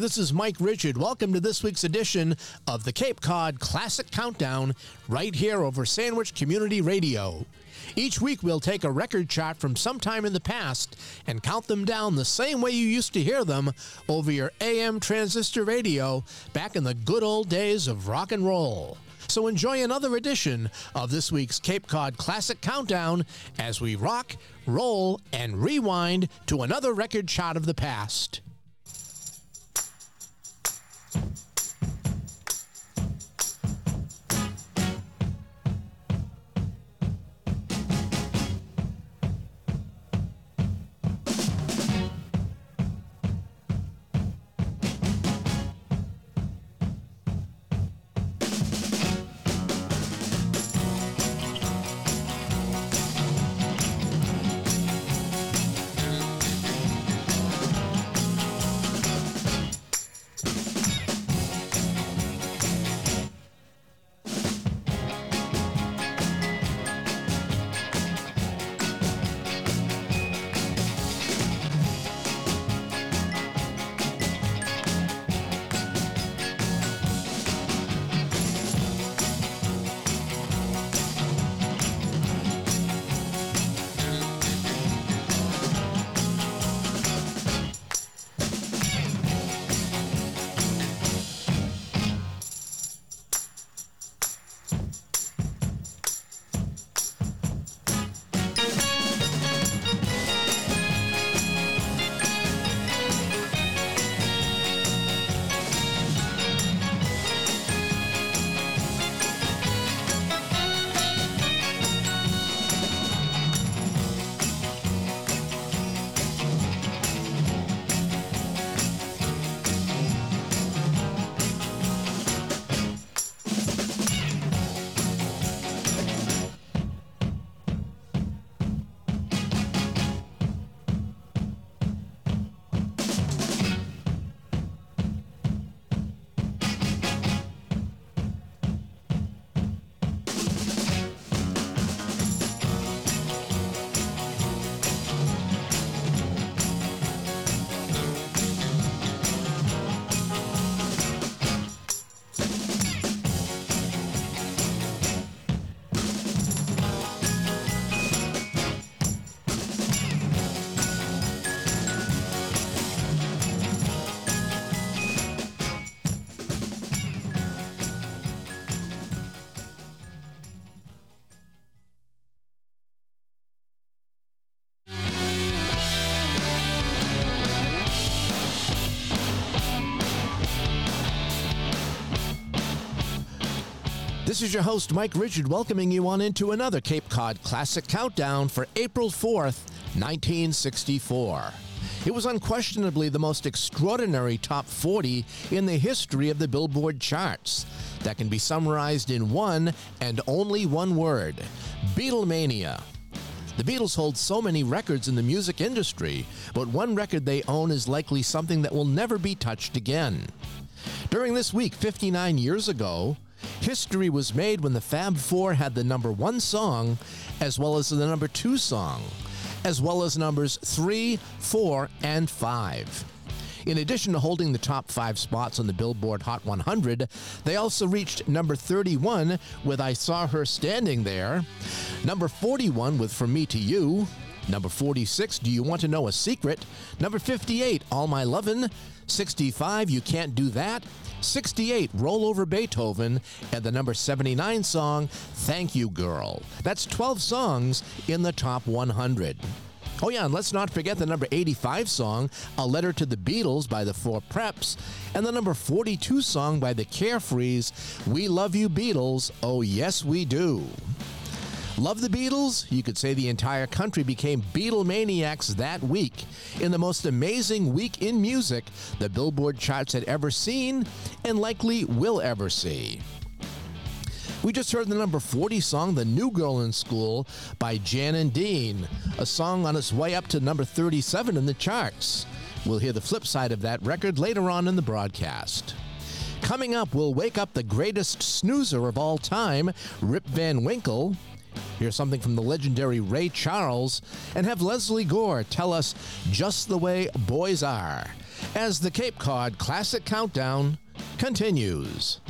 this is Mike Richard. Welcome to this week's edition of the Cape Cod Classic Countdown right here over Sandwich Community Radio. Each week, we'll take a record chart from sometime in the past and count them down the same way you used to hear them over your AM transistor radio back in the good old days of rock and roll. So enjoy another edition of this week's Cape Cod Classic Countdown as we rock, roll, and rewind to another record chart of the past. Thank you. This is your host, Mike Richard, welcoming you on into another Cape Cod Classic Countdown for April 4th, 1964. It was unquestionably the most extraordinary top 40 in the history of the Billboard charts that can be summarized in one and only one word Beatlemania. The Beatles hold so many records in the music industry, but one record they own is likely something that will never be touched again. During this week, 59 years ago, History was made when the Fab Four had the number one song, as well as the number two song, as well as numbers three, four, and five. In addition to holding the top five spots on the Billboard Hot 100, they also reached number 31 with I Saw Her Standing There, number 41 with From Me to You, number 46, Do You Want to Know a Secret, number 58, All My Lovin', 65, You Can't Do That, 68, Roll Over Beethoven, and the number 79 song, Thank You Girl. That's 12 songs in the top 100. Oh, yeah, and let's not forget the number 85 song, A Letter to the Beatles by the Four Preps, and the number 42 song by the Carefrees, We Love You Beatles, Oh Yes We Do. Love the Beatles? You could say the entire country became Beatlemaniacs that week. In the most amazing week in music the Billboard charts had ever seen and likely will ever see. We just heard the number 40 song, The New Girl in School, by Jan and Dean, a song on its way up to number 37 in the charts. We'll hear the flip side of that record later on in the broadcast. Coming up, we'll wake up the greatest snoozer of all time, Rip Van Winkle. Hear something from the legendary Ray Charles, and have Lesley Gore tell us just the way boys are. as the Cape Cod Classic Countdown continues.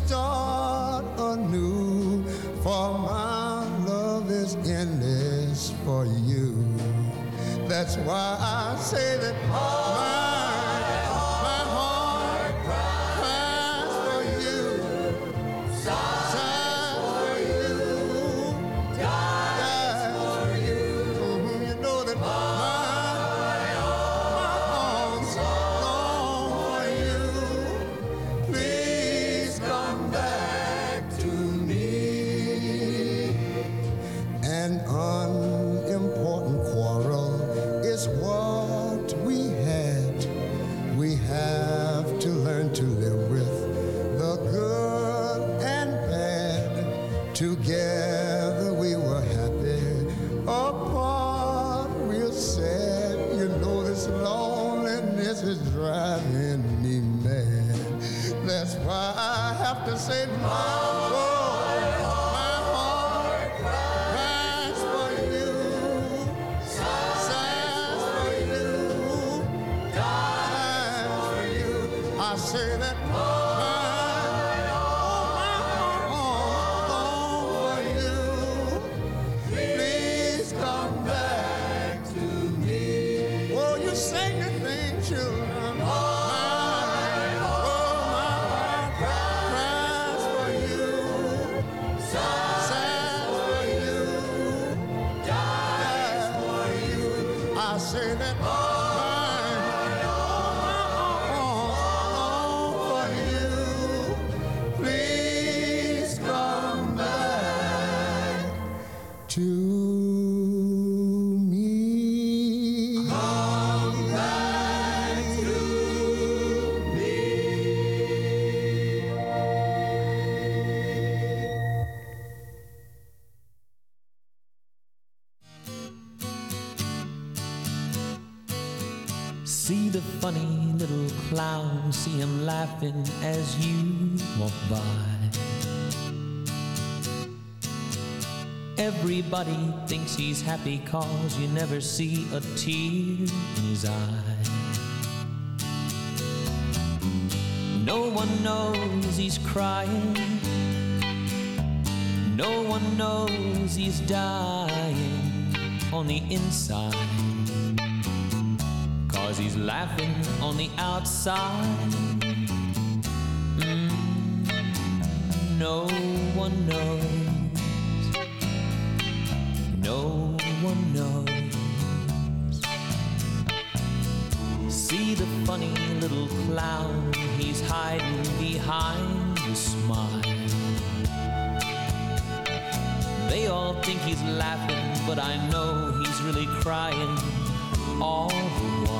To clown, see him laughing as you walk by. Everybody thinks he's happy cause you never see a tear in his eye. No one knows he's crying. No one knows he's dying on the inside. Laughing on the outside. Mm, no one knows. No one knows. See the funny little clown, he's hiding behind the smile. They all think he's laughing, but I know he's really crying all the while.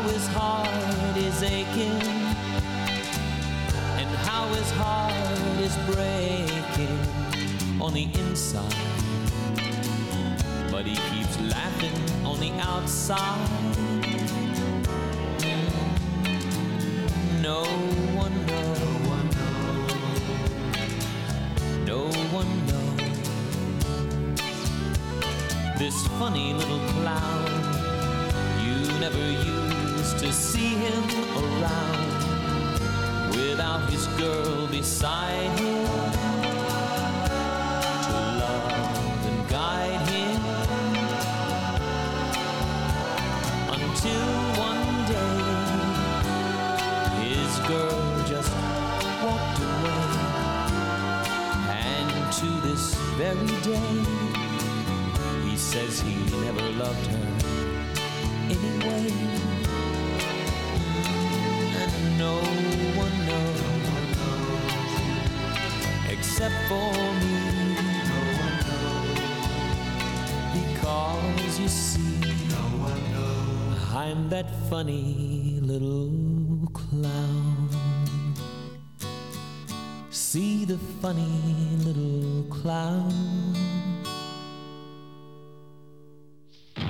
How his heart is aching, and how his heart is breaking on the inside. But he keeps laughing on the outside. No one knows. No one knows. This funny little clown, you never used to see him around without his girl beside him to love and guide him until one day his girl just walked away. And to this very day, he says he never loved her except for me. Because you see, no one knows. I'm that funny little clown. See the funny little clown.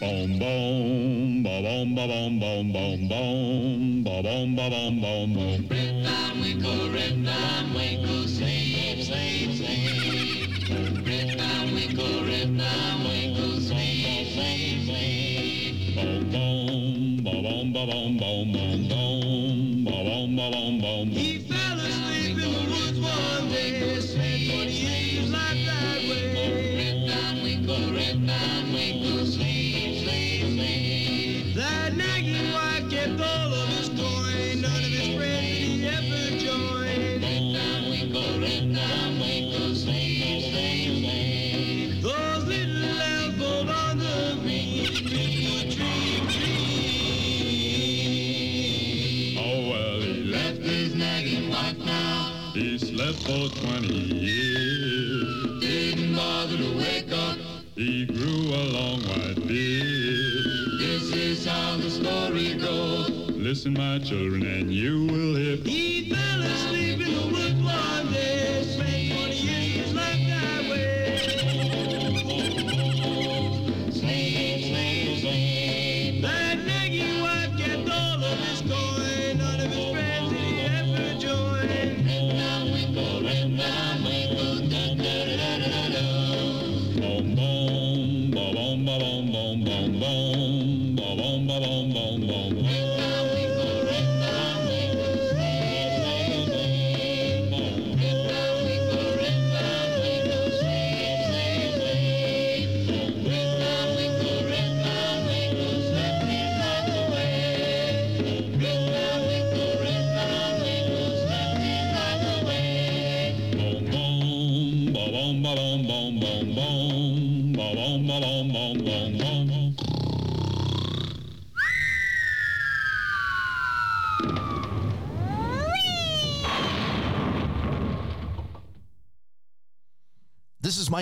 Boom boom, ba boom ba boom boom boom boom, ba boom ba boom boom boom. Red Tom Winkle, Red Tom Winkle, slave, slave, slave. Red Tom Winkle, Red Tom Winkle, slave, slave, slave. Boom boom, ba boom ba boom boom boom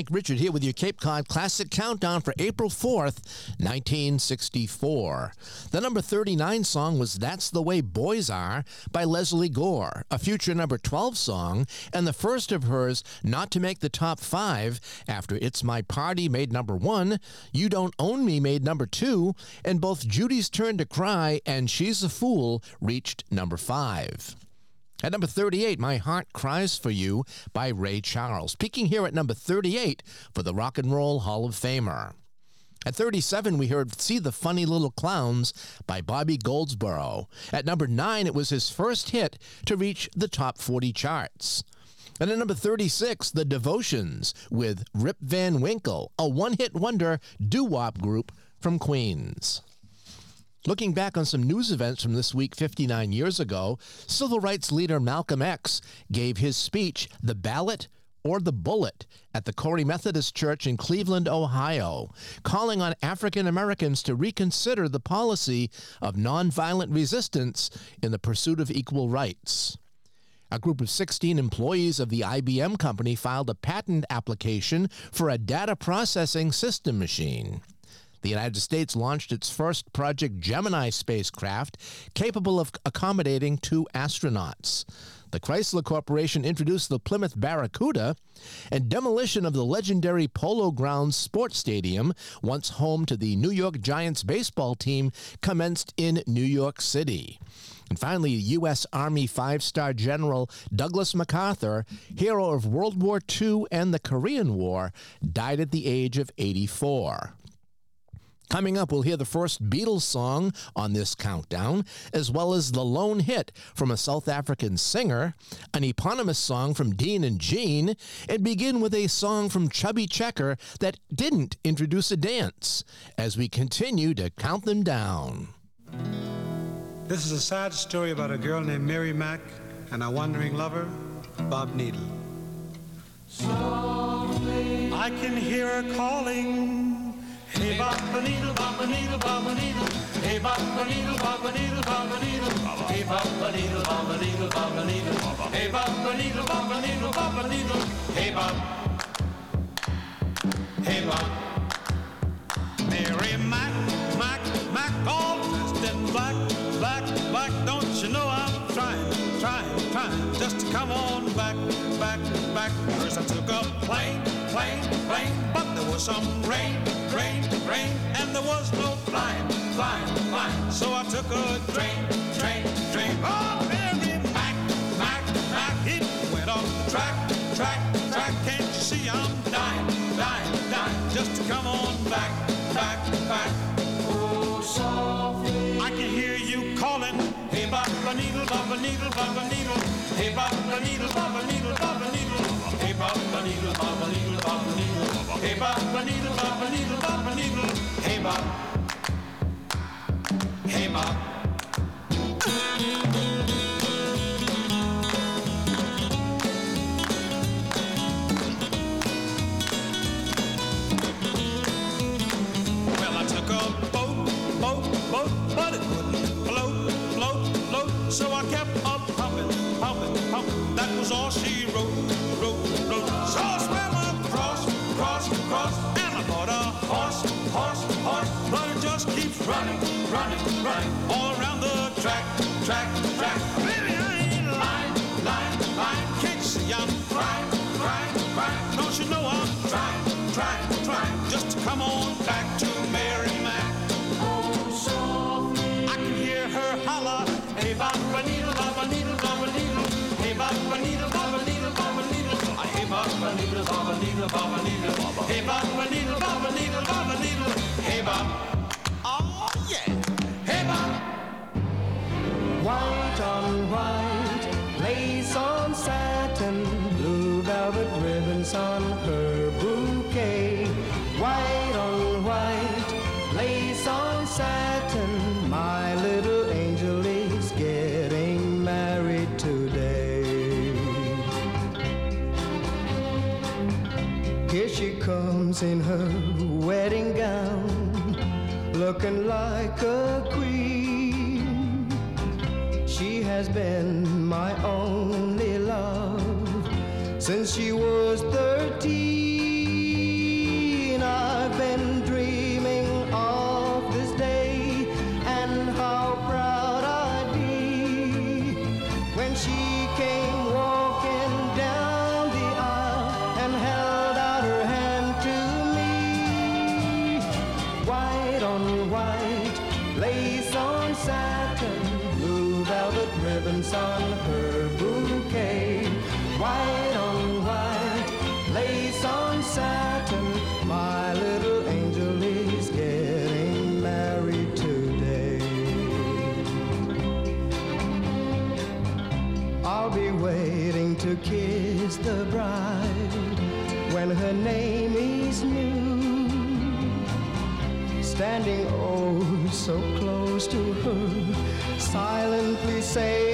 Mike Richard here with your Cape Cod Classic Countdown for April 4th, 1964. The number 39 song was That's the Way Boys Are by Lesley Gore, a future number 12 song, and the first of hers not to make the top five after It's My Party made number one, You Don't Own Me made number two, and both Judy's Turn to Cry and She's a Fool reached number five. At number 38, My Heart Cries for You by Ray Charles, peaking here at number 38 for the Rock and Roll Hall of Famer. At 37, we heard See the Funny Little Clowns by Bobby Goldsboro. At number 9, it was his first hit to reach the top 40 charts. And at number 36, The Devotions with Rip Van Winkle, a one hit wonder doo wop group from Queens. Looking back on some news events from this week 59 years ago, civil rights leader Malcolm X gave his speech, The Ballot or the Bullet, at the Cory Methodist Church in Cleveland, Ohio, calling on African Americans to reconsider the policy of nonviolent resistance in the pursuit of equal rights. A group of 16 employees of the IBM company filed a patent application for a data processing system machine. The United States launched its first Project Gemini spacecraft capable of accommodating two astronauts. The Chrysler Corporation introduced the Plymouth Barracuda, and demolition of the legendary Polo Grounds Sports Stadium, once home to the New York Giants baseball team, commenced in New York City. And finally, U.S. Army five star General Douglas MacArthur, hero of World War II and the Korean War, died at the age of 84. Coming up, we'll hear the first Beatles song on this countdown, as well as the lone hit from a South African singer, an eponymous song from Dean and Jean, and begin with a song from Chubby Checker that didn't introduce a dance, as we continue to count them down. This is a sad story about a girl named Mary Mack and a wandering lover, Bob Needle. I can hear her calling. Hey, Bob Needle, Bob Needle, Bob Needle. Hey, Bob Needle, Bob Needle, Bob Needle. Hey, Bob Needle, Bob Needle, Bob Needle. Hey, Bob Needle, Bob Needle, Bob Needle. Hey, Bob. Hey, Bob. Mary Mac, Mac, Mac, all dressed in black, black, black. Don't you know I'm trying, trying, trying just to come on back, back, back. First I took a plane, plane, plane, but there was some rain, rain, rain, and there was no flying, flying, flying. So I took a train, train, train. Oh, Mary Mac, Mac, Mac, it went off the track, track, track. Can't you see I'm dying, dying, dying just to come on back, back, back. Oh, softly. I can hear you calling. Hey, Baba Needle, Baba Needle, Baba Needle. Hey, Needle, Baba Needle, Baba Needle. Hey, Hey, Baba Needle, Baba Needle. Hey. Hey. Well, I took a boat, boat, boat, but it wouldn't. So I kept just keeps running, running, running all around the track, track, track. Baby, I ain't lying, lying, lying. Can't you see I'm crying, crying, crying? Don't you know I'm trying, trying, trying just to come on back to Mary Mac. Oh, so I can hear her holler, hey Baba Needle, Baba Needle, Baba Needle, hey Baba Needle, Baba Needle, Baba Needle, hey Baba Needle, Baba Needle, Baba Needle, hey Baba Needle, Baba Needle, Baba Needle, hey Bob. White on white, lace on satin, blue velvet ribbons on her bouquet. White on white, lace on satin, my little angel is getting married today. Here she comes in her wedding gown, looking like a queen. Has been my only love since she was 13. Standing oh so close to her, silently saying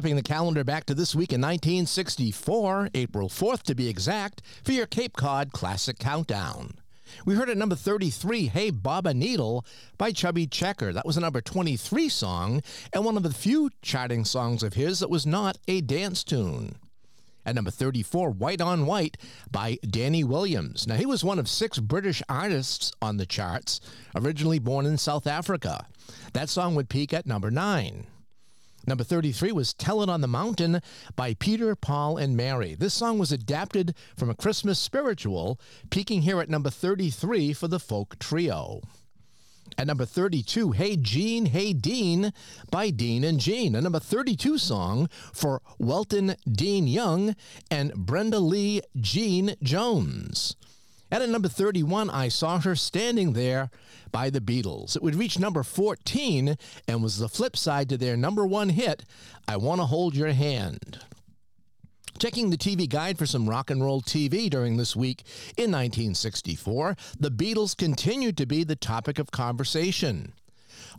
Flipping the calendar back to this week in 1964, April 4th to be exact, for your Cape Cod Classic Countdown. We heard at number 33, Hey Bobba Needle by Chubby Checker. That was a number 23 song and one of the few charting songs of his that was not a dance tune. At number 34, White on White by Danny Williams. Now, he was one of six British artists on the charts, originally born in South Africa. That song would peak at number 9. Number 33 was Tell It on the Mountain by Peter, Paul, and Mary. This song was adapted from a Christmas spiritual, peaking here at number 33 for the folk trio. At number 32, Hey Jean, Hey Dean by Dean and Jean, a number 32 song for Welton Dean Young and Brenda Lee Jean Jones. And at number 31, I saw her standing there by the Beatles. It would reach number 14 and was the flip side to their number one hit, I Want to Hold Your Hand. Checking the TV guide for some rock and roll TV during this week in 1964, the Beatles continued to be the topic of conversation.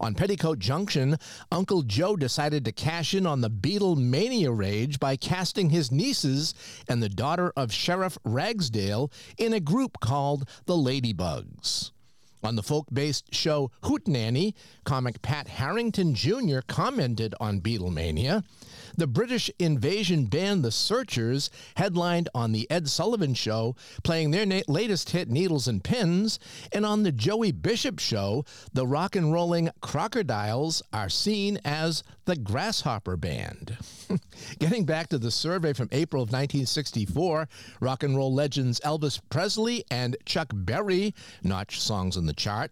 On Petticoat Junction, Uncle Joe decided to cash in on the Beatlemania rage by casting his nieces and the daughter of Sheriff Ragsdale in a group called the Ladybugs. On the folk based show Hootenanny, comic Pat Harrington Jr. commented on Beatlemania. The British invasion band The Searchers headlined on The Ed Sullivan Show, playing their na- latest hit Needles and Pins. And on The Joey Bishop Show, the rock and rolling Crocodiles are seen as the Grasshopper Band. Getting back to the survey from April of 1964, rock and roll legends Elvis Presley and Chuck Berry notched songs in the chart.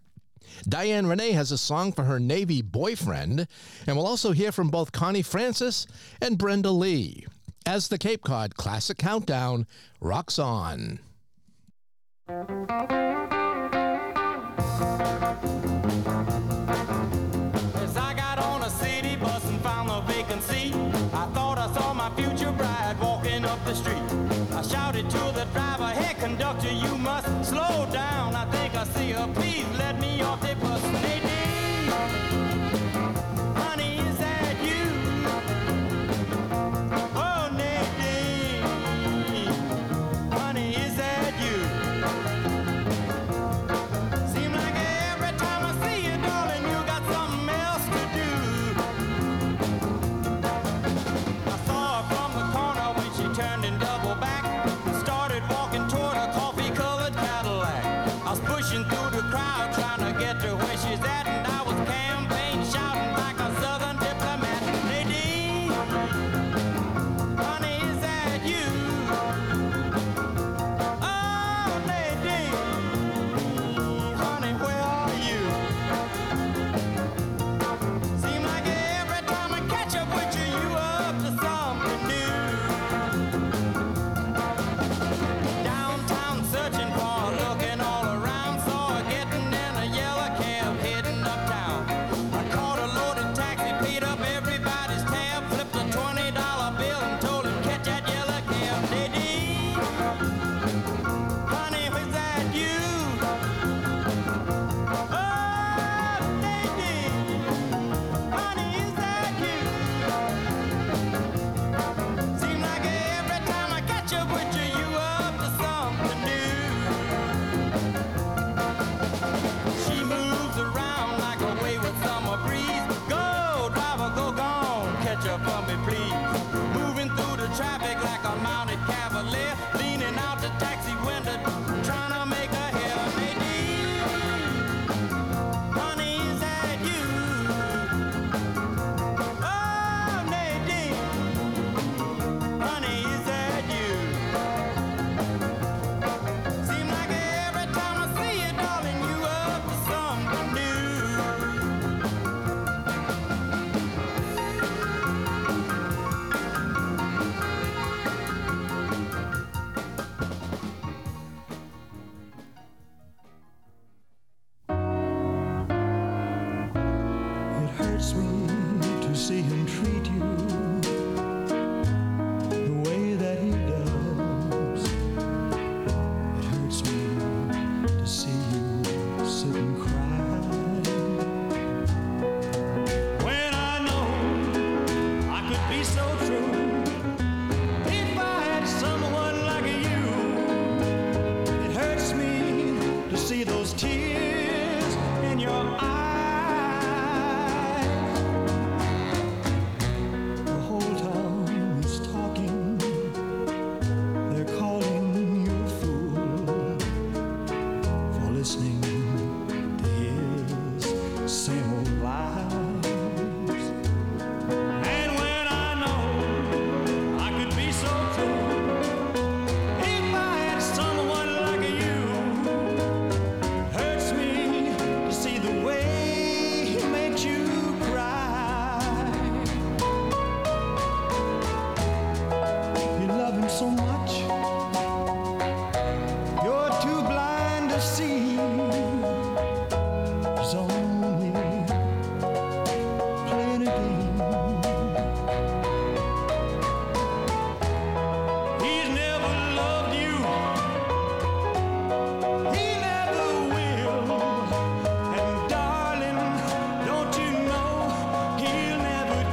Diane Renay has a song for her Navy boyfriend, and we'll also hear from both Connie Francis and Brenda Lee. As the Cape Cod Classic Countdown rocks on.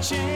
Change.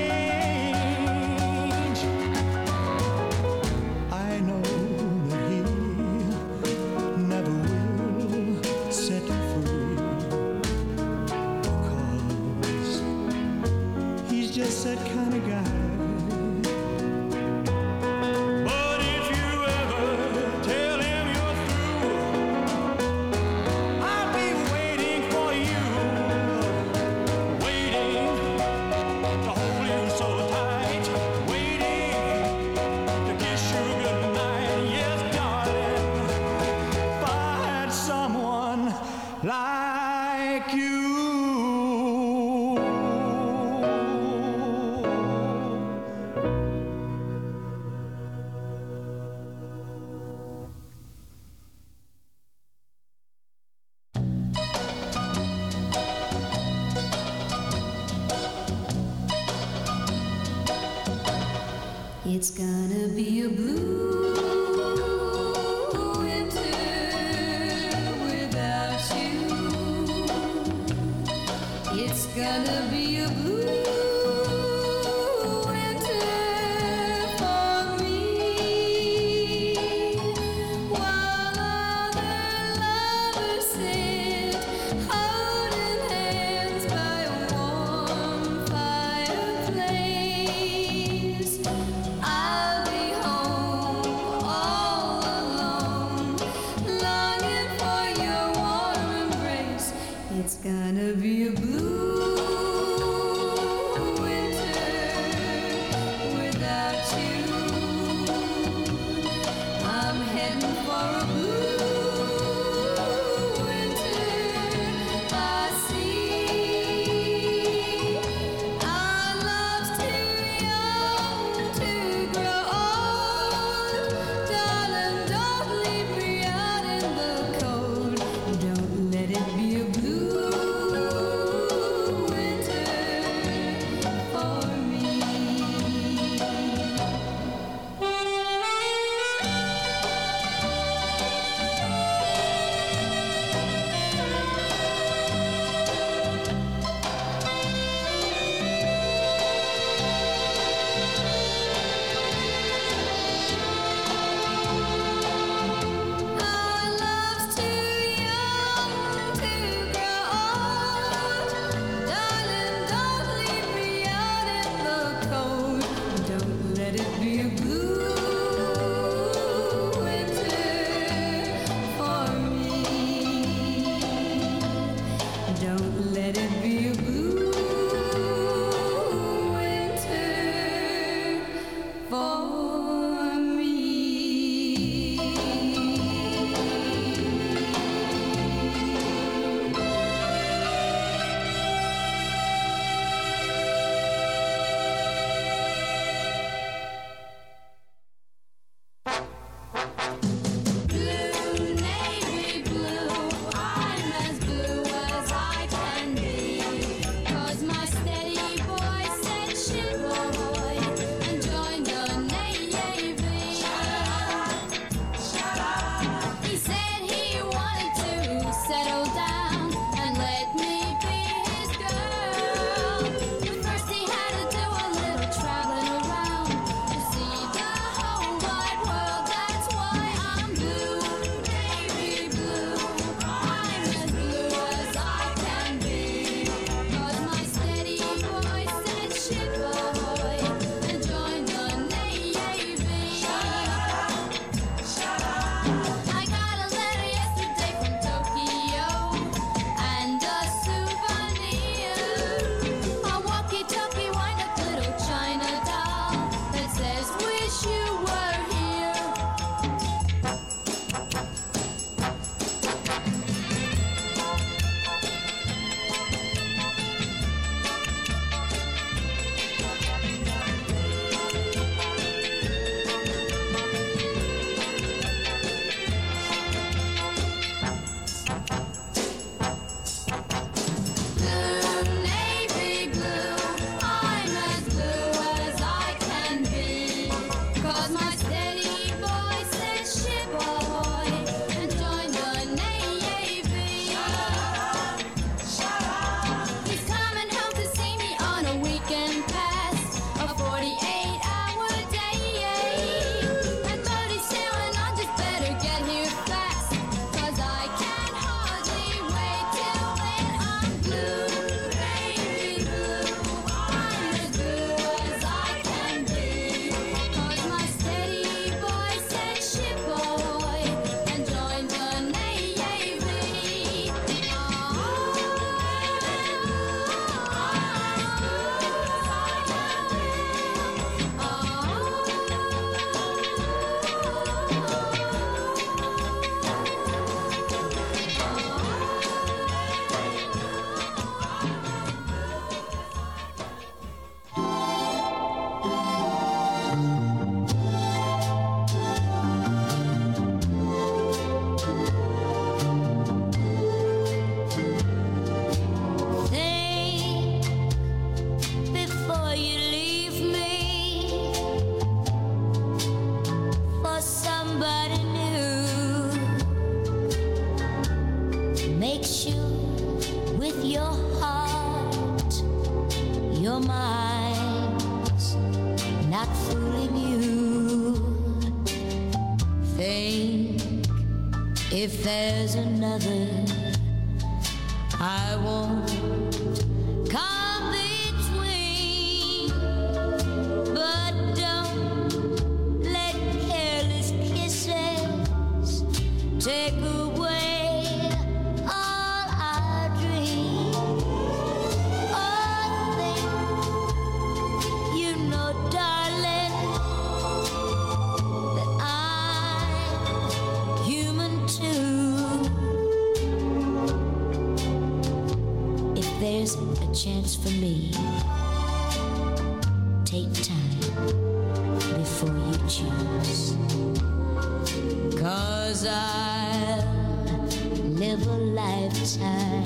Live a lifetime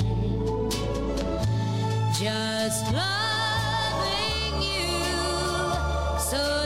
just loving you. So,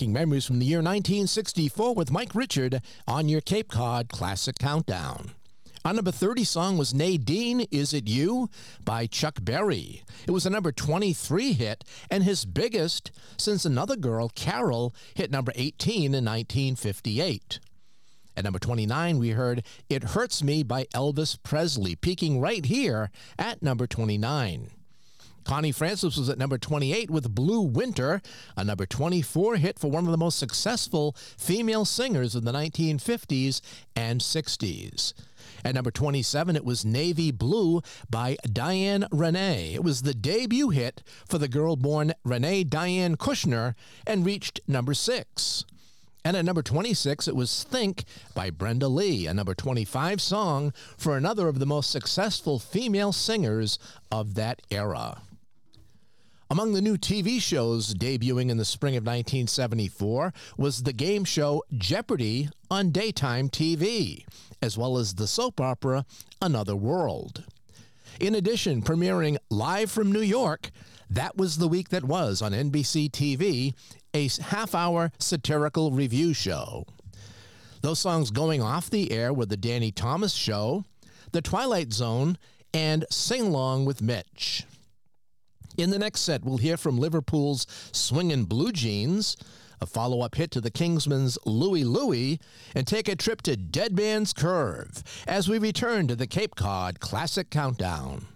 Making memories from the year 1964 with Mike Richard on your Cape Cod Classic Countdown. Our number 30 song was Nadine, Is It You? by Chuck Berry. It was a number 23 hit and his biggest since another girl, Carol, hit number 18 in 1958. At number 29, we heard It Hurts Me by Elvis Presley, peaking right here at number 29. Connie Francis was at number 28 with Blue Winter, a number 24 hit for one of the most successful female singers of the 1950s and 60s. At number 27, it was Navy Blue by Diane Renay. It was the debut hit for the girl born Renee Diane Kushner and reached number 6. And at number 26, it was Think by Brenda Lee, a number 25 song for another of the most successful female singers of that era. Among the new TV shows debuting in the spring of 1974 was the game show Jeopardy on daytime TV, as well as the soap opera Another World. In addition, premiering live from New York, That Was the Week That Was on NBC TV, a half hour satirical review show. Those songs going off the air were The Danny Thomas Show, The Twilight Zone, and Sing Along with Mitch. In the next set, we'll hear from Liverpool's Swingin' Blue Jeans, a follow up hit to the Kingsmen's Louie Louie, and take a trip to Dead Man's Curve as we return to the Cape Cod Classic Countdown.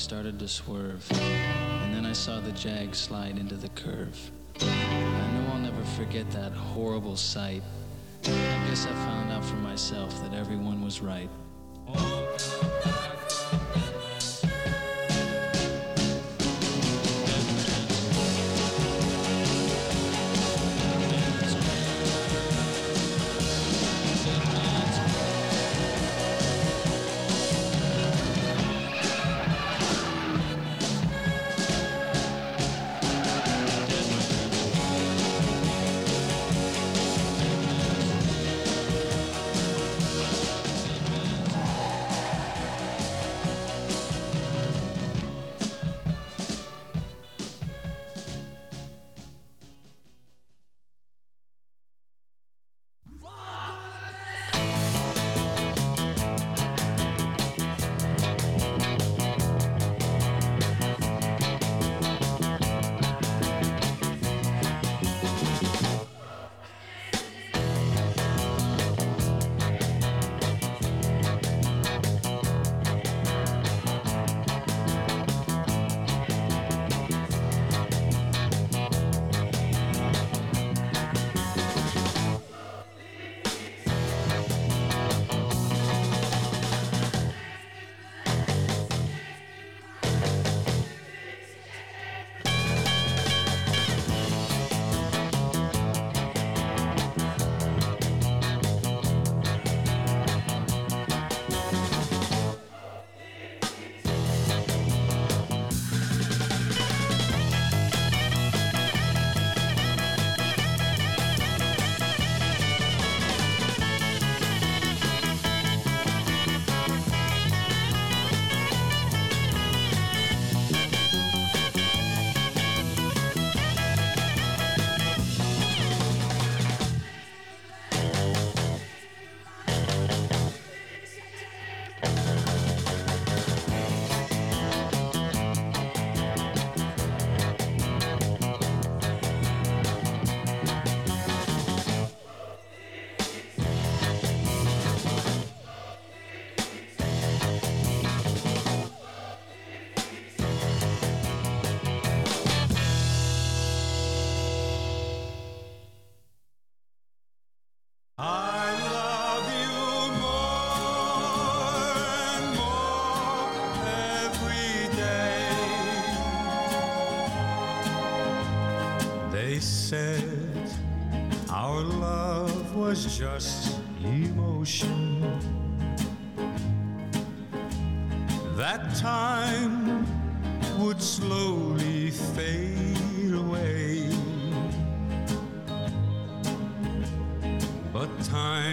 started to swerve, and then I saw the jag slide into the curve. I know I'll never forget that horrible sight. I guess I found out for myself that everyone was right.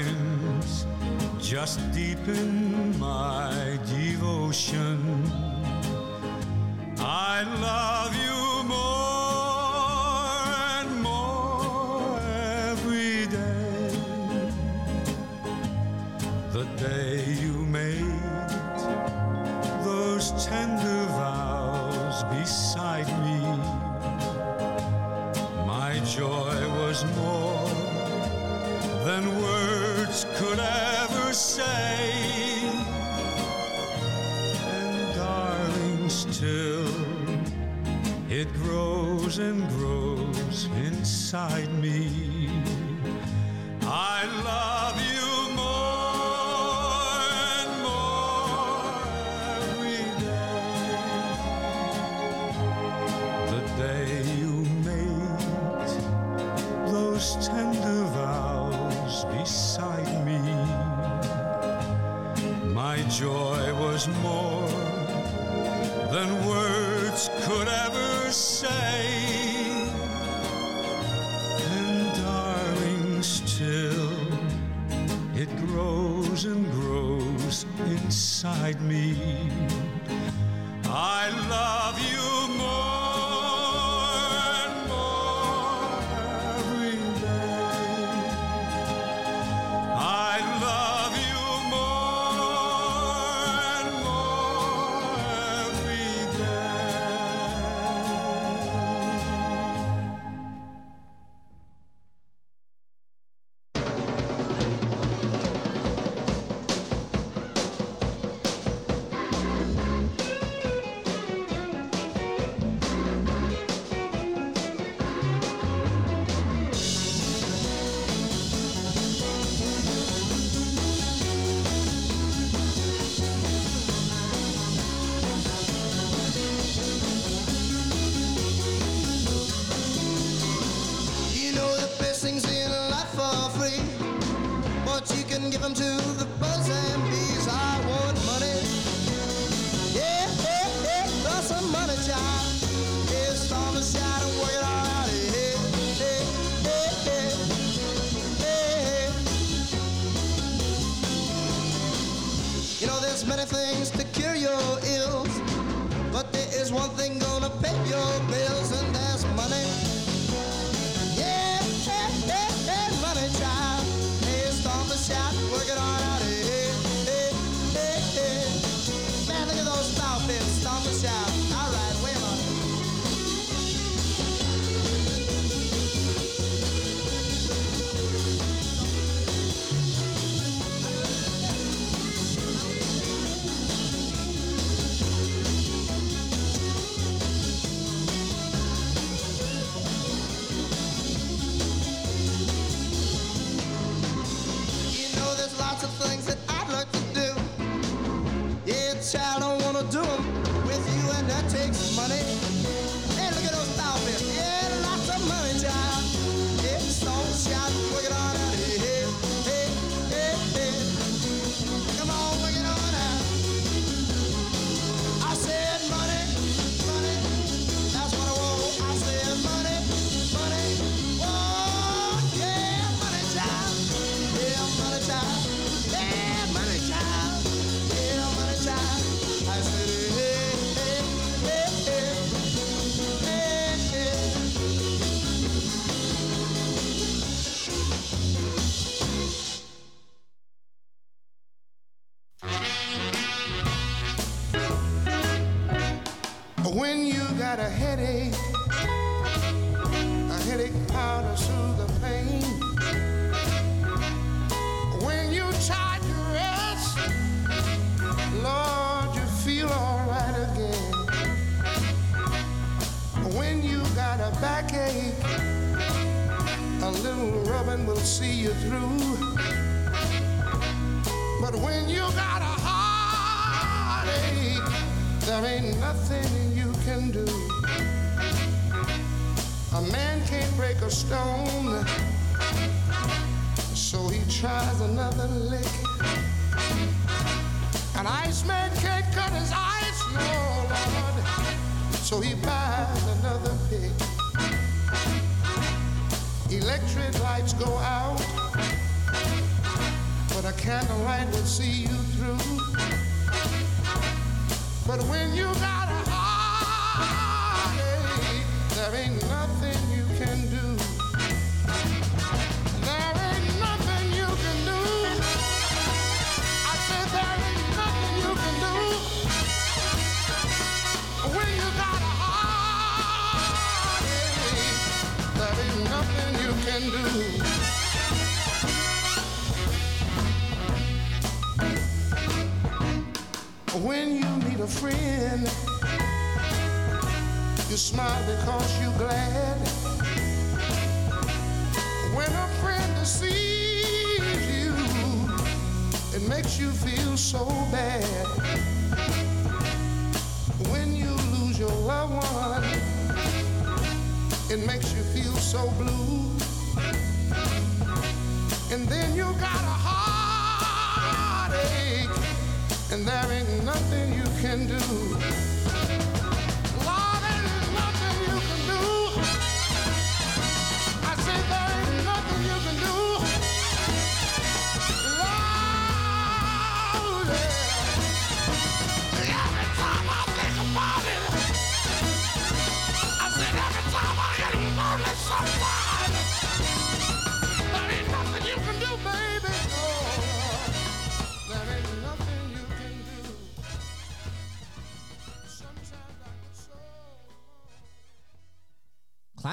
times just deepen my devotion. I love you. size.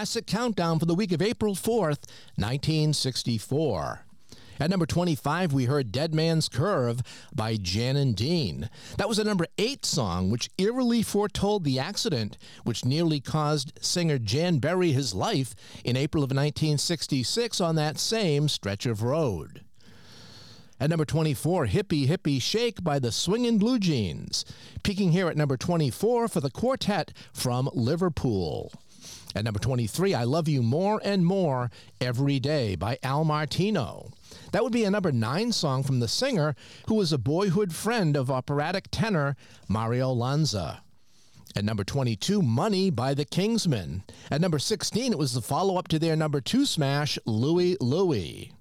classic countdown for the week of April 4th, 1964. At number 25, we heard Dead Man's Curve by Jan and Dean. That was a number 8 song which eerily foretold the accident which nearly caused singer Jan Berry his life in April of 1966 on that same stretch of road. At number 24, Hippy Hippy Shake by the Swingin' Blue Jeans. Peaking here at number 24 for the quartet from Liverpool. At number 23, I Love You More and More Every Day by Al Martino. That would be a number nine song from the singer who was a boyhood friend of operatic tenor Mario Lanza. At number 22, Money by the Kingsmen. At number 16, it was the follow up to their number two smash, Louie Louie.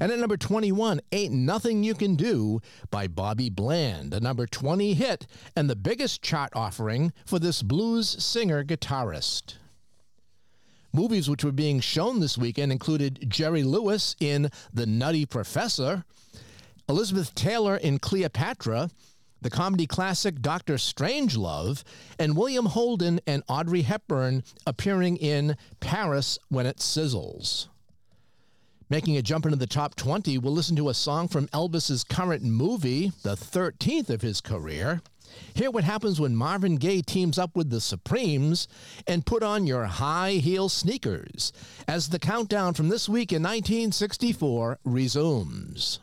And at number 21, Ain't Nothing You Can Do by Bobby Bland, a number 20 hit and the biggest chart offering for this blues singer guitarist. Movies which were being shown this weekend included Jerry Lewis in The Nutty Professor, Elizabeth Taylor in Cleopatra, the comedy classic Dr. Strangelove, and William Holden and Audrey Hepburn appearing in Paris When It Sizzles. Making a jump into the top 20, we'll listen to a song from Elvis's current movie, the 13th of his career. Hear what happens when Marvin Gaye teams up with the Supremes and put on your high heel sneakers as the countdown from this week in 1964 resumes.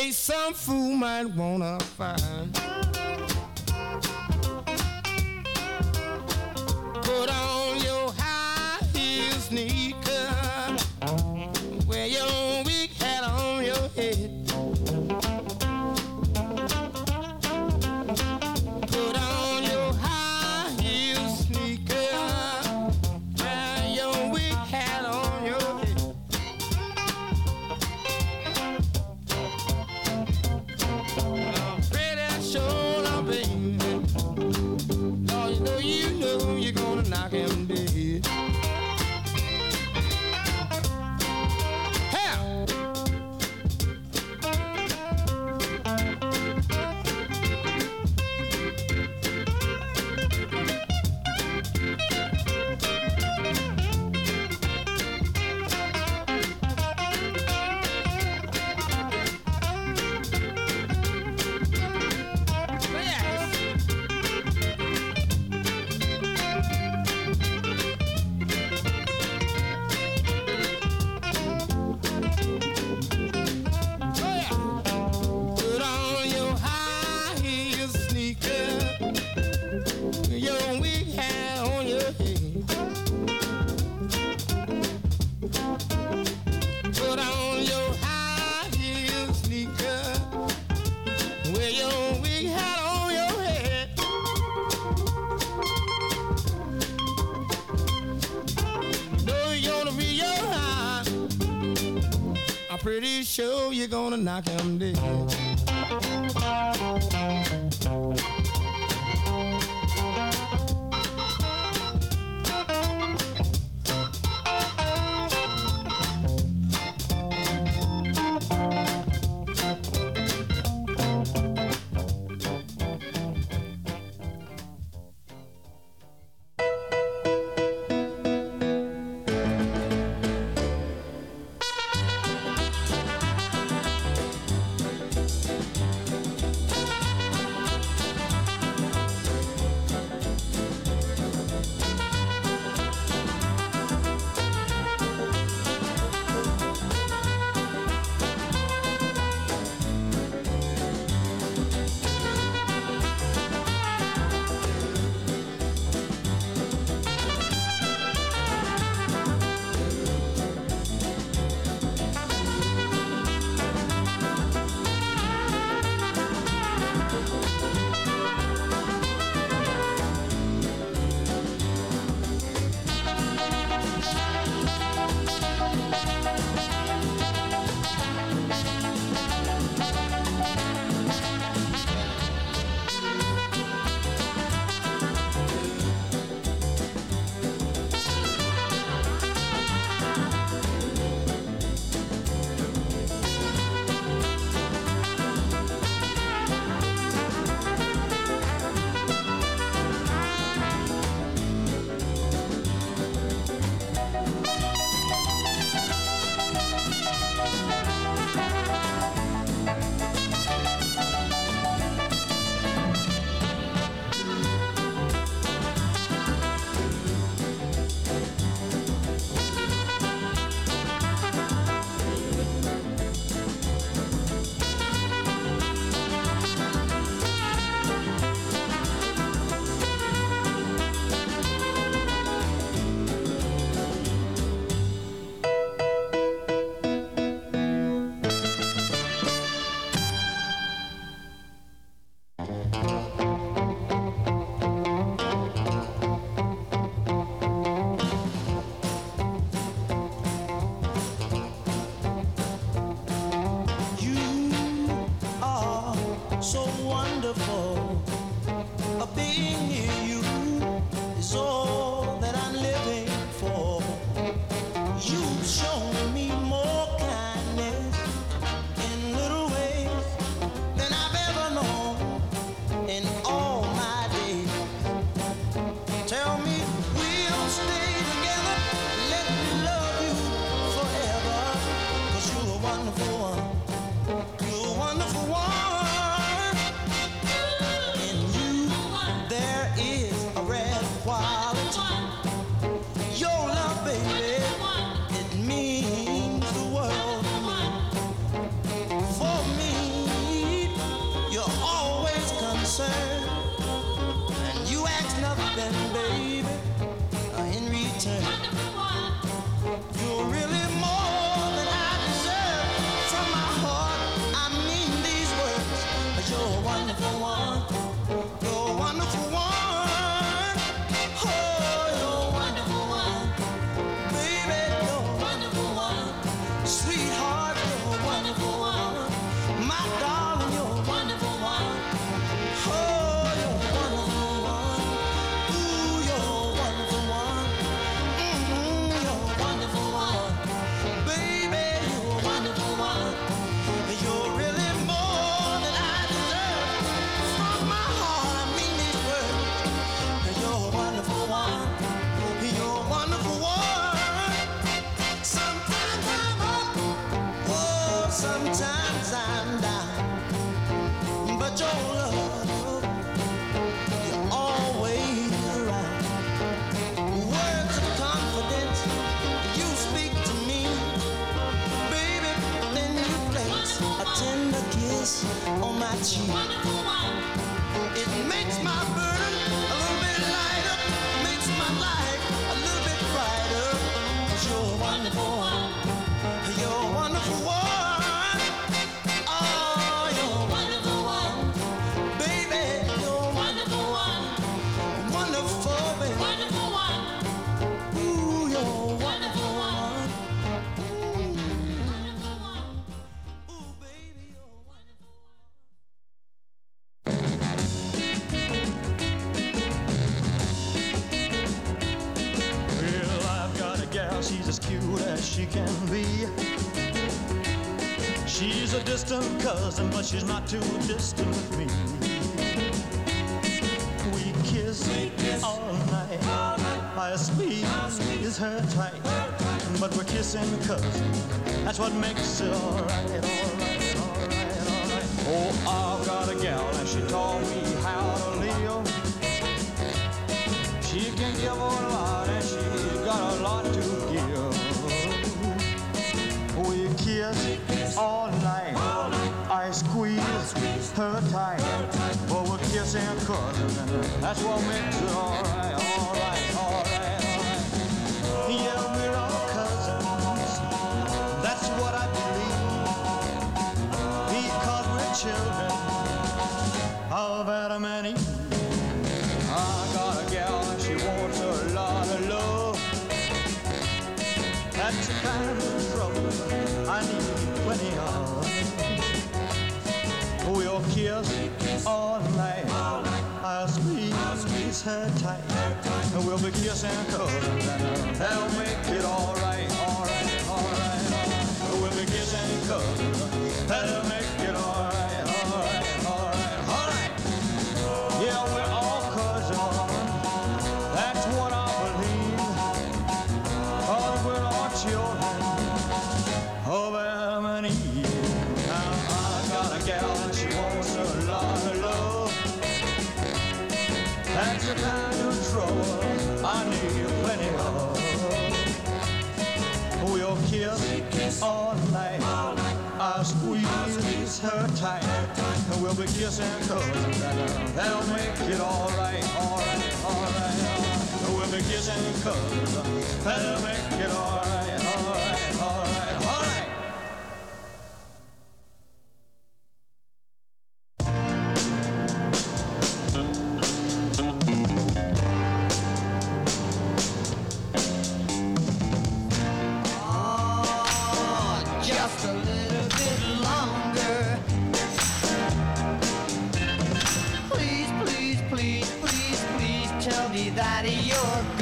Case some fool might wanna find. She's not too distant with me. We kiss, all night. I squeeze her tight, but we're kissing cousins. That's what makes it alright, that's what makes it her tight. And we'll be kissing cousins and that'll make it all right, all right, all right, all right. We'll be kissing cousins. That'll make I need plenty of. We'll kiss all night. I squeeze her tight. We'll be kissing. That'll make it all right, all right, all right. We'll be. That'll make it all right, just a little bit longer. Please, please, please, please, please tell me that you're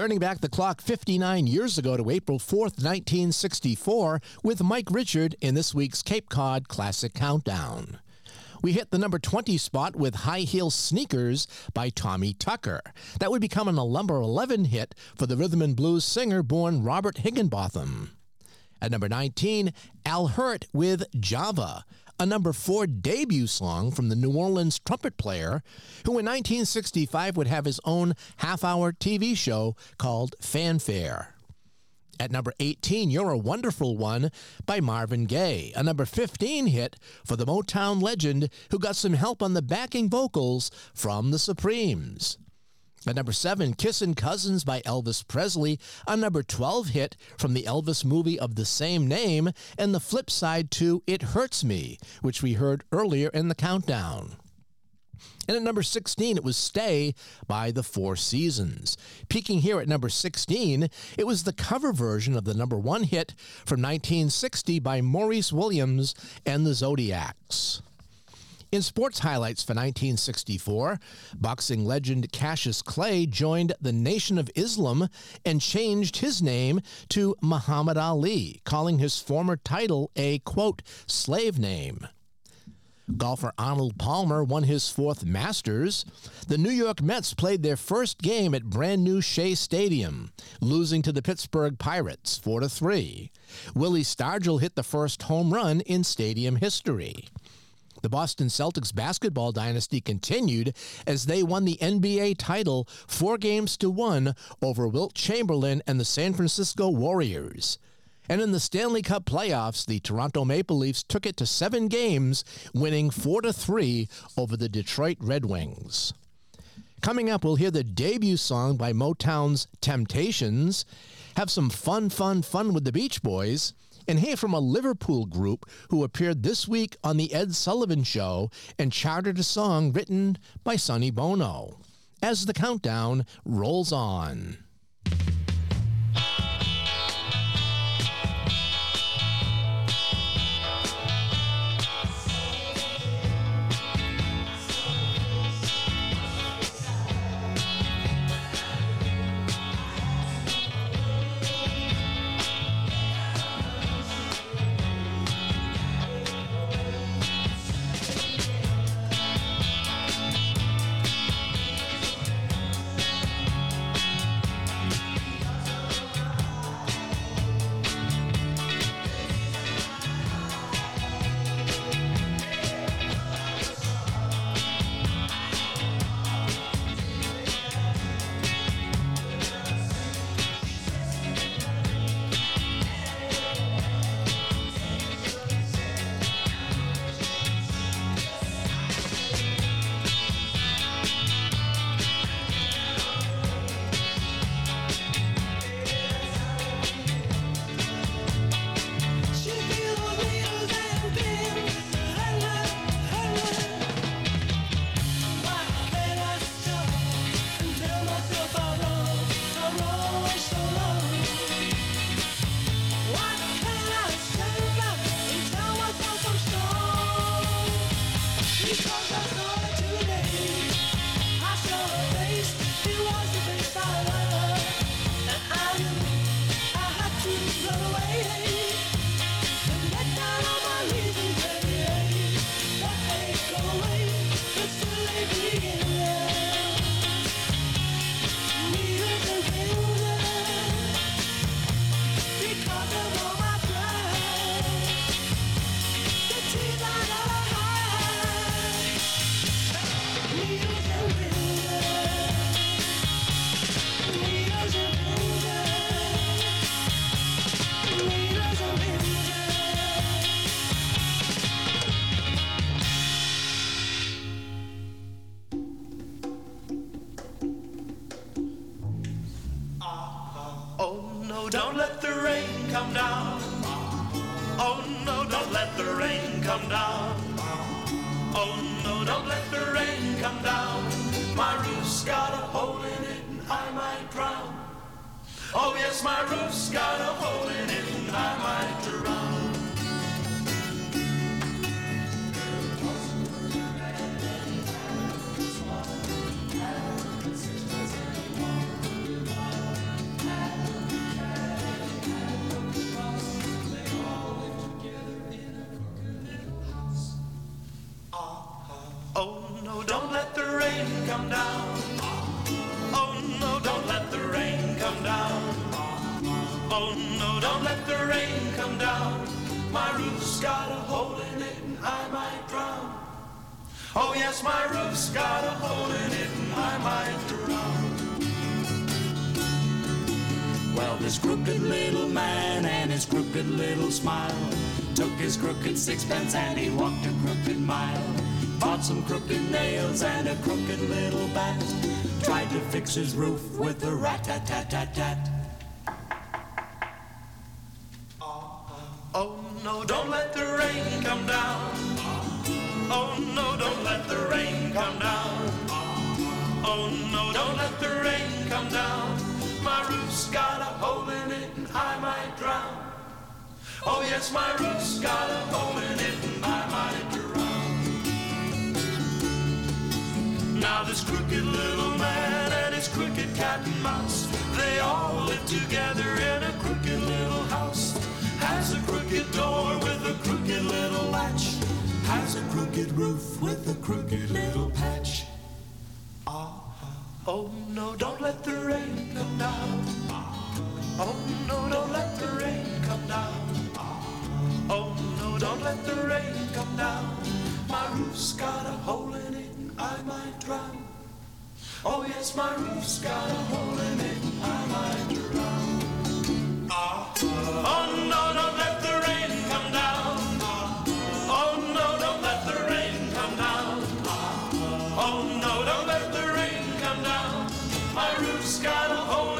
Turning back the clock 59 years ago to April 4th, 1964, with Mike Richard in this week's Cape Cod Classic Countdown. We hit the number 20 spot with High Heel Sneakers by Tommy Tucker. That would become a number 11 hit for the rhythm and blues singer born Robert Higginbotham. At number 19, Al Hirt with Java, a number 4 debut song from the New Orleans trumpet player, who in 1965 would have his own half hour TV show called Fanfare. At number 18, You're a Wonderful One by Marvin Gaye, a number 15 hit for the Motown legend who got some help on the backing vocals from the Supremes. At number 7, Kissin' Cousins by Elvis Presley, a number 12 hit from the Elvis movie of the same name, and the flip side to It Hurts Me, which we heard earlier in the countdown. And at number 16, it was Stay by the Four Seasons. Peaking here at number 16, it was the cover version of the number one hit from 1960 by Maurice Williams and the Zodiacs. In sports highlights for 1964, boxing legend Cassius Clay joined the Nation of Islam and changed his name to Muhammad Ali, calling his former title a, quote, slave name. Golfer Arnold Palmer won his fourth Masters. The New York Mets played their first game at brand new Shea Stadium, losing to the Pittsburgh Pirates 4 to 3. Willie Stargell hit the first home run in stadium history. The Boston Celtics basketball dynasty continued as they won the NBA title four games to one over Wilt Chamberlain and the San Francisco Warriors. And in the Stanley Cup playoffs, the Toronto Maple Leafs took it to seven games, winning 4 to 3 over the Detroit Red Wings. Coming up, we'll hear the debut song by Motown's Temptations, have some fun, fun, fun with the Beach Boys, and hear from a Liverpool group who appeared this week on The Ed Sullivan Show and chartered a song written by Sonny Bono. As the countdown rolls on. his crooked little man and his crooked little smile. Took his crooked sixpence and he walked a crooked mile. Bought some crooked nails and a crooked little bat. Tried to fix his roof with a rat tat tat tat tat. Oh no, don't let the rain come down. Uh-huh. Oh no, don't let the rain come down. Uh-huh. Oh no, don't let the rain Oh, yes, my roof's got a hole in it, and I might drown. Now, this crooked little man and his crooked cat and mouse, they all live together in a crooked little house. Has a crooked door with a crooked little latch, has a crooked roof with a crooked little patch. Ah, oh no, don't let the rain come down. Ah, oh no, don't let the rain come down. Oh no, don't let the rain come down. My roof's got a hole in it, I might drown. Oh yes, my roof's got a hole in it, I might drown. Ah, oh no, don't let the rain come down. Oh no, don't let the rain come down. Ah, oh no, don't let the rain come down. My roof's got a hole.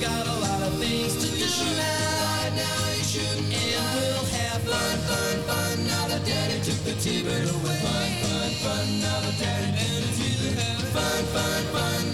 got a lot of things to do now. now you shouldn't. And we'll have fun, fun, fun. Now that daddy took the T-bird away. Fun, fun, fun. Now that daddy took the T-bird Fun, fun, fun.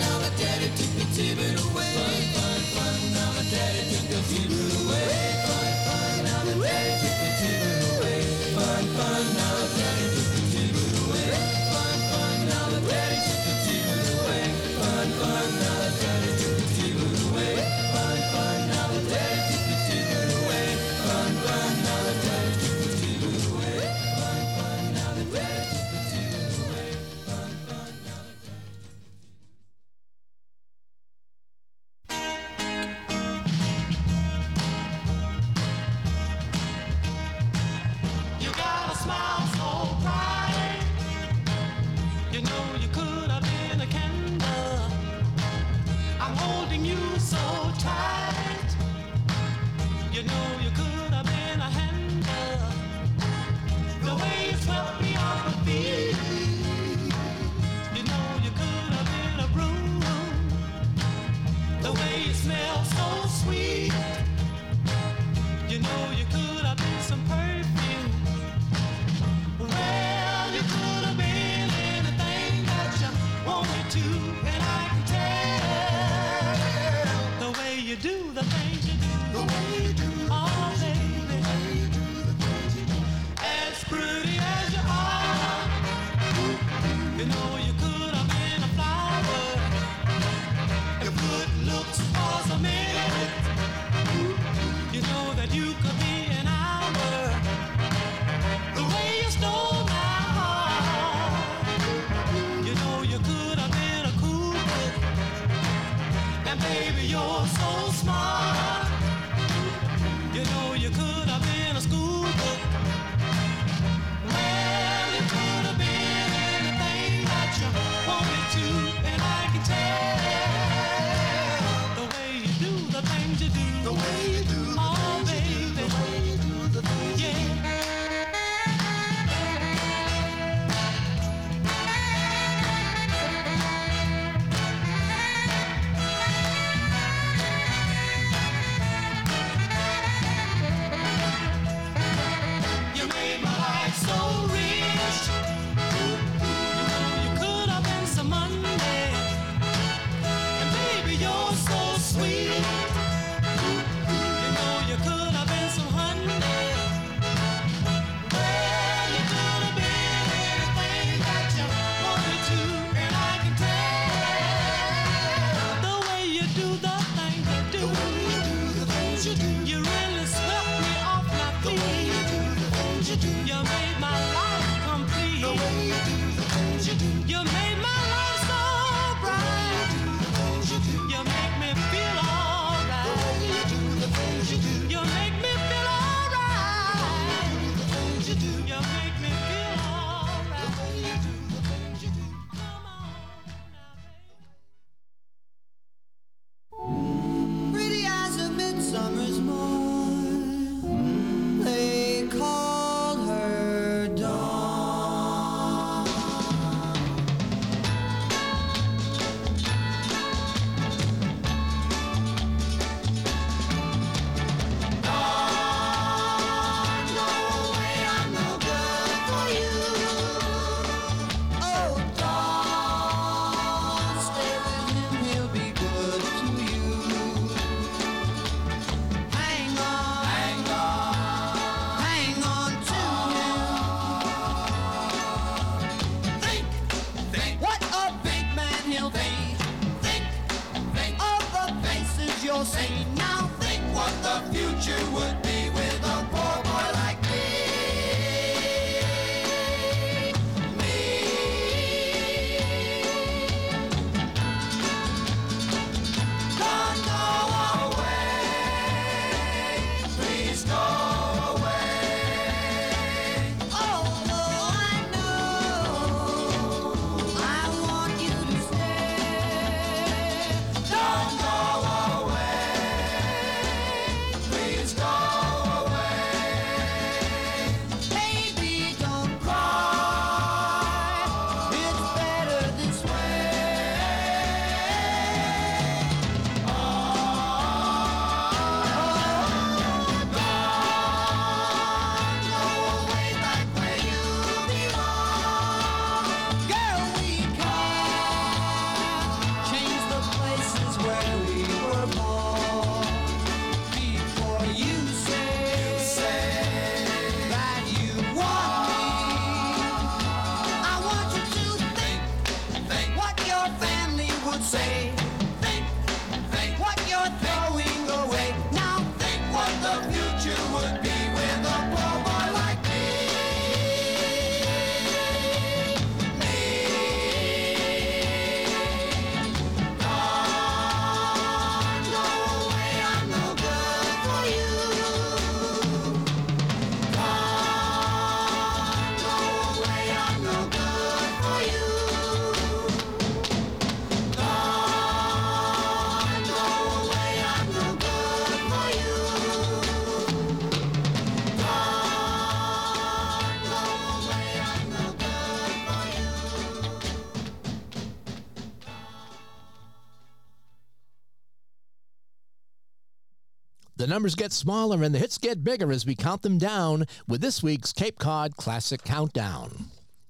Numbers get smaller and the hits get bigger as we count them down with this week's Cape Cod Classic Countdown.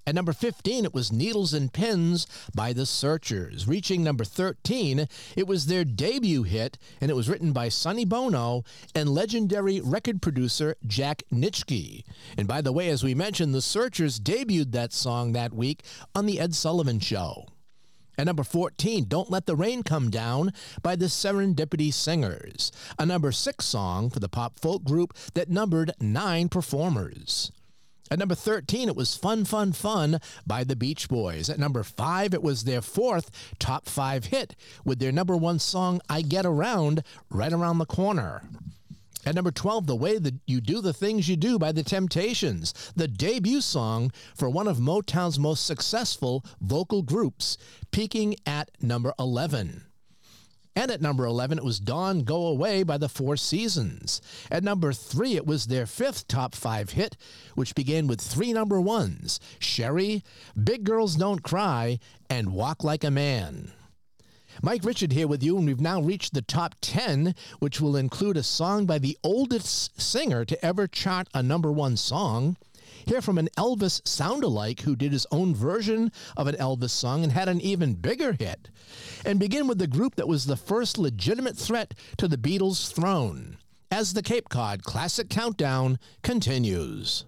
At number 15, it was Needles and Pins by The Searchers. Reaching number 13, it was their debut hit, and it was written by Sonny Bono and legendary record producer Jack Nitzsche. And by the way, as we mentioned, The Searchers debuted that song that week on The Ed Sullivan Show. At number 14, Don't Let the Rain Come Down by the Serendipity Singers, a number six song for the pop folk group that numbered nine performers. At number 13, it was Fun, Fun, Fun by the Beach Boys. At number 5, it was their fourth top five hit with their number one song, I Get Around, right around the corner. At number 12, The Way That You Do the Things You Do by The Temptations, the debut song for one of Motown's most successful vocal groups, peaking at number 11. And at number 11, it was Dawn Go Away by the Four Seasons. At number 3, it was their fifth top five hit, which began with three number ones Sherry, Big Girls Don't Cry, and Walk Like a Man. Mike Richard here with you, and we've now reached the top 10, which will include a song by the oldest singer to ever chart a number one song. Hear from an Elvis sound-alike who did his own version of an Elvis song and had an even bigger hit. And begin with the group that was the first legitimate threat to the Beatles' throne, as the Cape Cod Classic Countdown continues.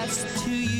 Just to you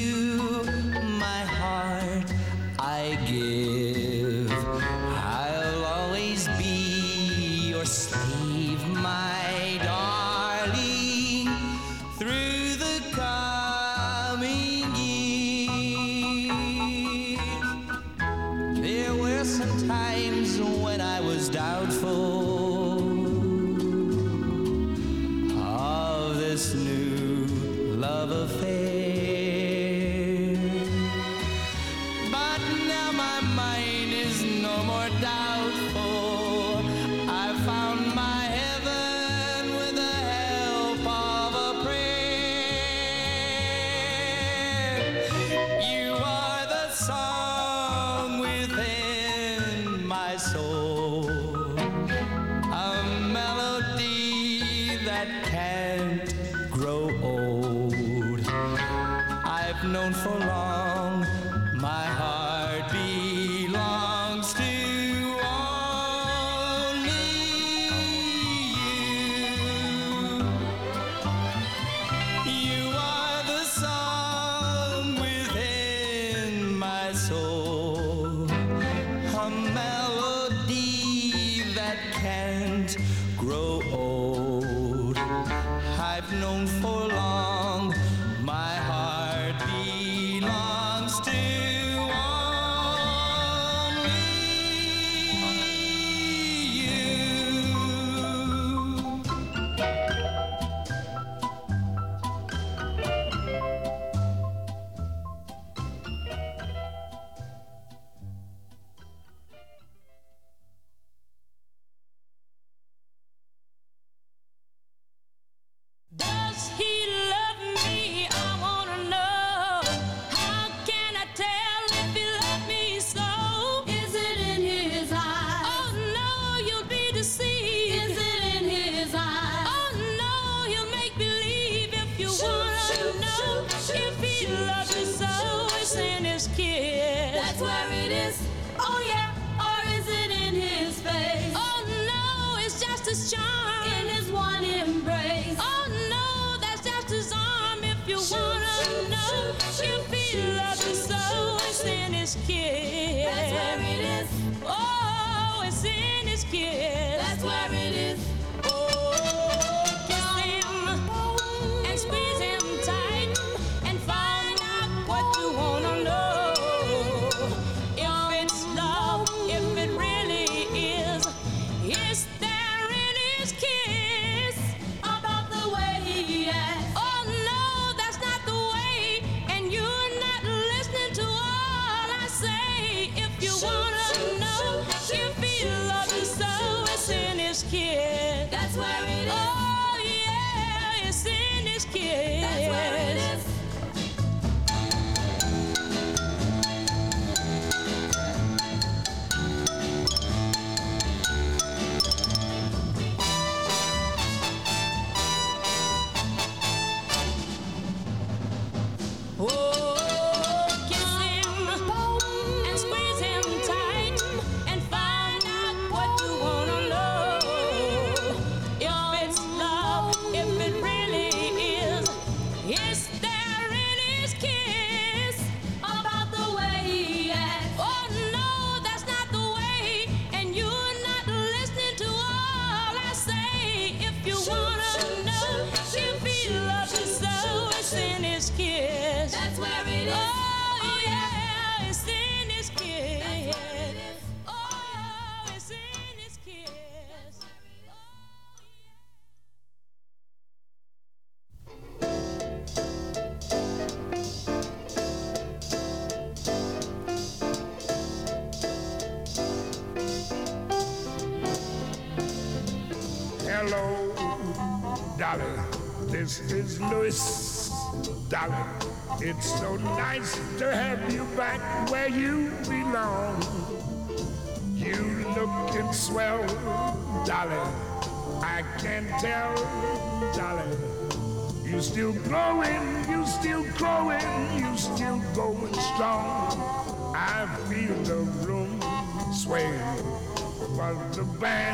while the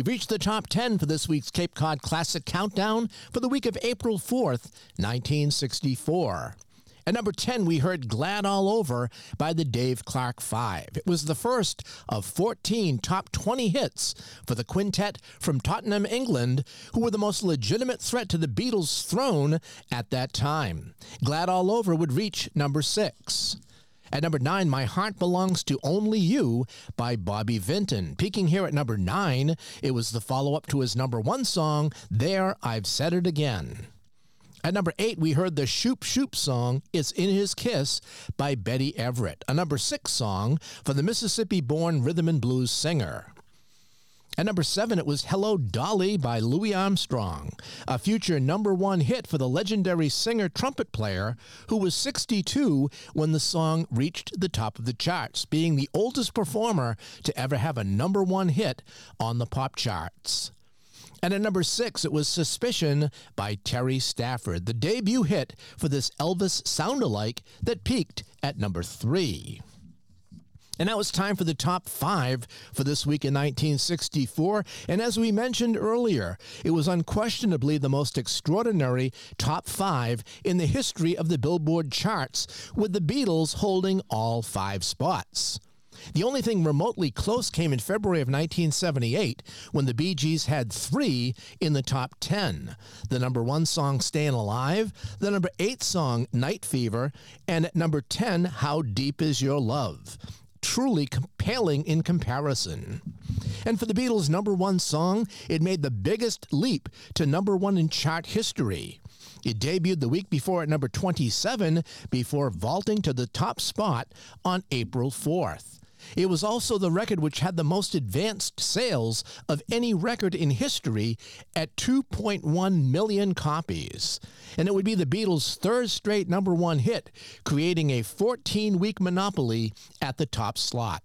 We've reached the top 10 for this week's Cape Cod Classic Countdown for the week of April 4th, 1964. At number 10, we heard Glad All Over by the Dave Clark Five. It was the first of 14 top 20 hits for the quintet from Tottenham, England, who were the most legitimate threat to the Beatles' throne at that time. Glad All Over would reach number 6. At number 9, My Heart Belongs to Only You by Bobby Vinton. Peaking here at number 9, it was the follow up to his number 1 song, There I've Said It Again. At number eight, we heard the Shoop Shoop song, It's in His Kiss by Betty Everett, a number six song for the Mississippi born rhythm and blues singer. At number seven, it was Hello Dolly by Louis Armstrong, a future number one hit for the legendary singer trumpet player who was 62 when the song reached the top of the charts, being the oldest performer to ever have a number one hit on the pop charts. And at number six, it was Suspicion by Terry Stafford, the debut hit for this Elvis sound-alike that peaked at number three. And now it's time for the top five for this week in 1964. And as we mentioned earlier, it was unquestionably the most extraordinary top five in the history of the Billboard charts, with the Beatles holding all five spots. The only thing remotely close came in February of 1978 when the Bee Gees had three in the top 10 the number one song Stayin' Alive, the number eight song Night Fever, and number 10 How Deep Is Your Love. Truly compelling in comparison. And for the Beatles' number one song, it made the biggest leap to number one in chart history. It debuted the week before at number 27 before vaulting to the top spot on April 4th. It was also the record which had the most advanced sales of any record in history at 2.1 million copies. And it would be the Beatles' third straight number one hit, creating a 14 week monopoly at the top slot.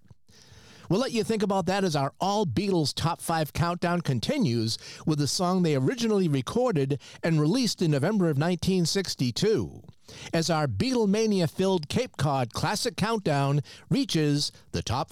We'll let you think about that as our all Beatles top five countdown continues with the song they originally recorded and released in November of 1962. As our Beatlemania filled Cape Cod Classic Countdown reaches the top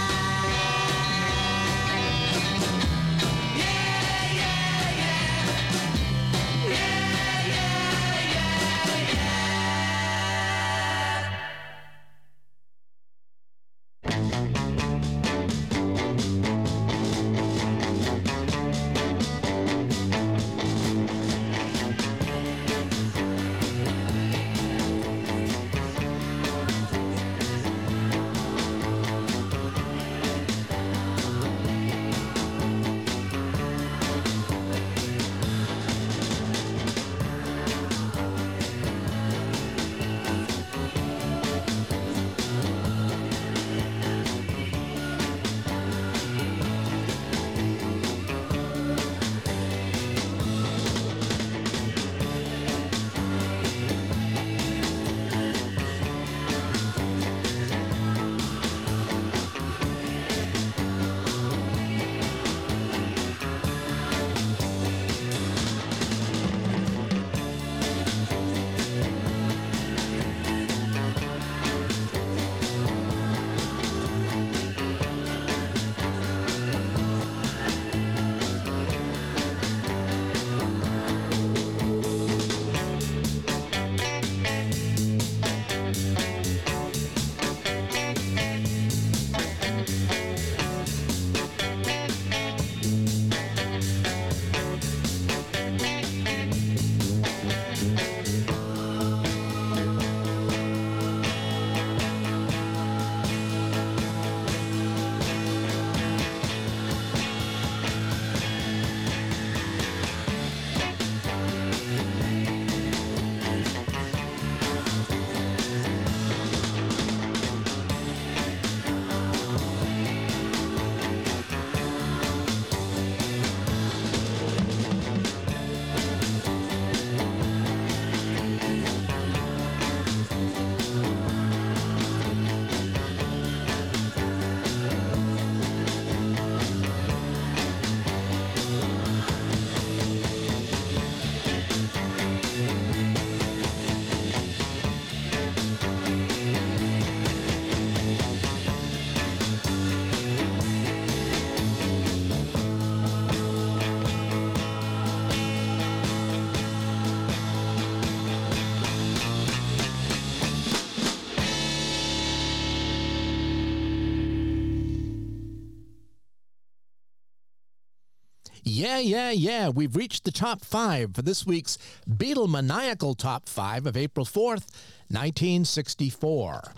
Yeah, yeah, yeah. We've reached the top five for this week's Beatle maniacal Top 5 of April 4th, 1964.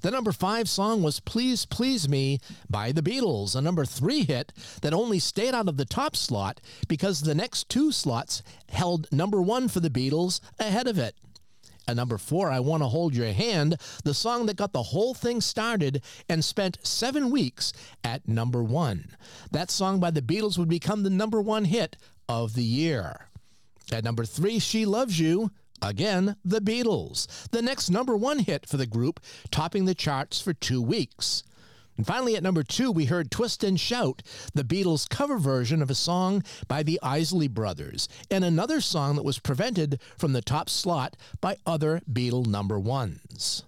The number five song was Please Please Me by the Beatles, a number three hit that only stayed out of the top slot because the next two slots held number one for the Beatles ahead of it. At number four, I Want to Hold Your Hand, the song that got the whole thing started and spent seven weeks at number one. That song by the Beatles would become the number one hit of the year. At number three, She Loves You. Again, the Beatles. The next number one hit for the group, topping the charts for two weeks. And finally, at number two, we heard Twist and Shout, the Beatles' cover version of a song by the Isley Brothers, and another song that was prevented from the top slot by other Beatle number ones.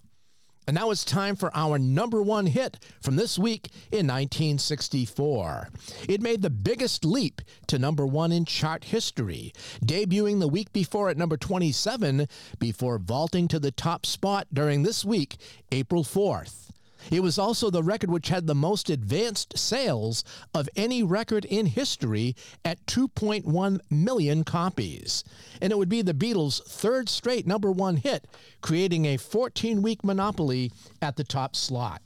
And now it's time for our number one hit from this week in 1964. It made the biggest leap to number one in chart history, debuting the week before at number 27 before vaulting to the top spot during this week, April 4th. It was also the record which had the most advanced sales of any record in history at 2.1 million copies. And it would be the Beatles' third straight number one hit, creating a 14 week monopoly at the top slot.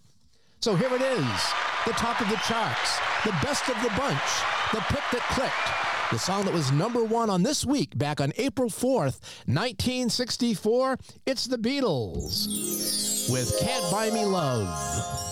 So here it is the top of the charts, the best of the bunch, the pick that clicked. The song that was number one on this week back on April 4th, 1964, it's the Beatles with Can't Buy Me Love.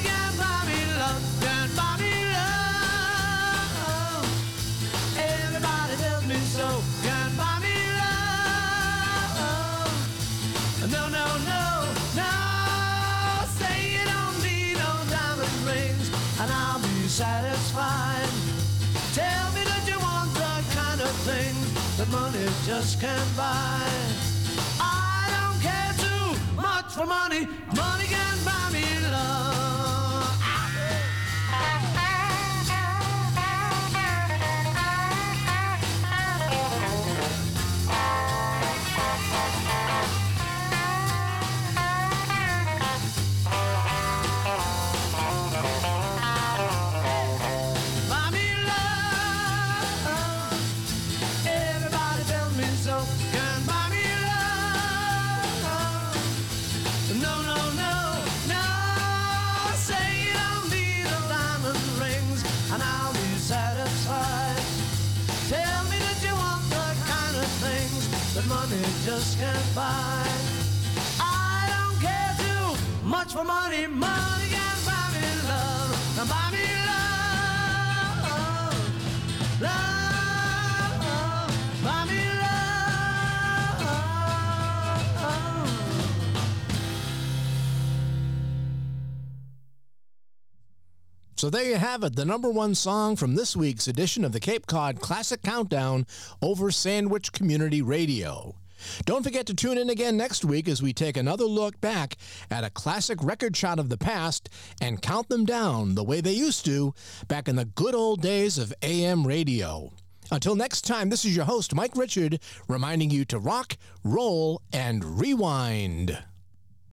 just can't buy. I don't care too much for money. Money can buy for money. Money can buy me love. Buy me love, love. So there you have it, the number one song from this week's edition of the Cape Cod Classic Countdown over Sandwich Community Radio. Don't forget to tune in again next week as we take another look back at a classic record shot of the past and count them down the way they used to back in the good old days of AM radio. Until next time, this is your host, Mike Richard, reminding you to rock, roll, and rewind.